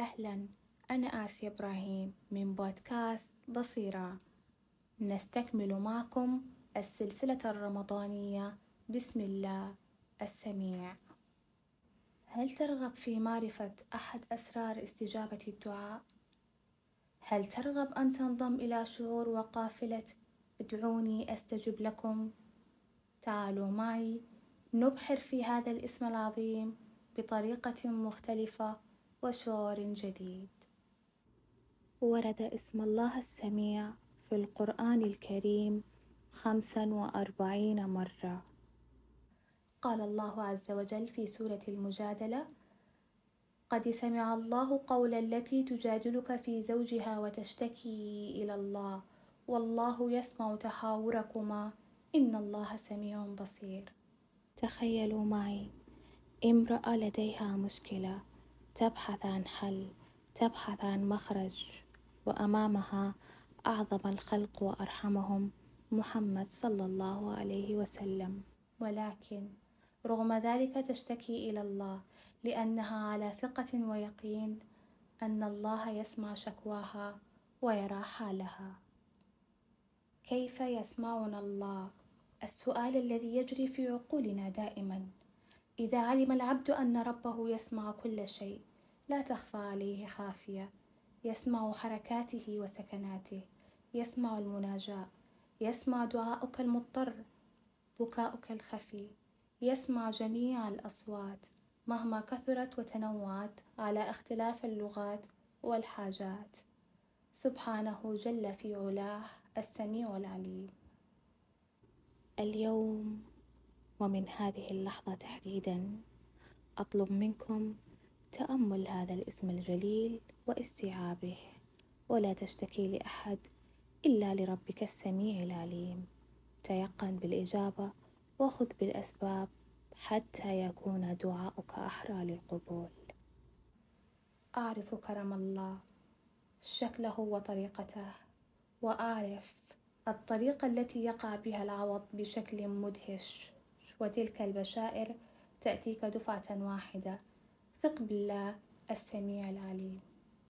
أهلا. أنا آسيا إبراهيم من بودكاست بصيرة. نستكمل معكم السلسلة الرمضانية. بسم الله السميع. هل ترغب في معرفة أحد أسرار استجابة الدعاء؟ هل ترغب أن تنضم إلى شعور وقافلة؟ ادعوني أستجب لكم؟ تعالوا معي. نبحر في هذا الاسم العظيم بطريقة مختلفة وشعور جديد. ورد اسم الله السميع في القرآن الكريم خمسا وأربعين مرة. قال الله عز وجل في سورة المجادلة قد سمع الله قول التي تجادلك في زوجها وتشتكي إلى الله والله يسمع تحاوركما إن الله سميع بصير. تخيلوا معي امرأة لديها مشكلة. تبحث عن حل تبحث عن مخرج وأمامها أعظم الخلق وأرحمهم محمد صلى الله عليه وسلم. ولكن رغم ذلك تشتكي إلى الله لأنها على ثقة ويقين أن الله يسمع شكواها ويرى حالها. كيف يسمعنا الله؟ السؤال الذي يجري في عقولنا دائما. إذا علم العبد أن ربه يسمع كل شيء لا تخفى عليه خافية. يسمع حركاته وسكناته. يسمع المناجاة. يسمع دعاءك المضطر بكاؤك الخفي. يسمع جميع الأصوات مهما كثرت وتنوعت على اختلاف اللغات والحاجات. سبحانه جل في علاه السميع العليم. اليوم ومن هذه اللحظة تحديدا أطلب منكم تأمل هذا الاسم الجليل واستيعابه ولا تشتكي لأحد إلا لربك السميع العليم. تيقن بالإجابة وخذ بالأسباب حتى يكون دعاؤك أحرى للقبول. أعرف كرم الله شكله وطريقته وأعرف الطريقة التي يقع بها العوض بشكل مدهش. وتلك البشائر تأتيك دفعة واحدة. ثق بالله السميع العليم.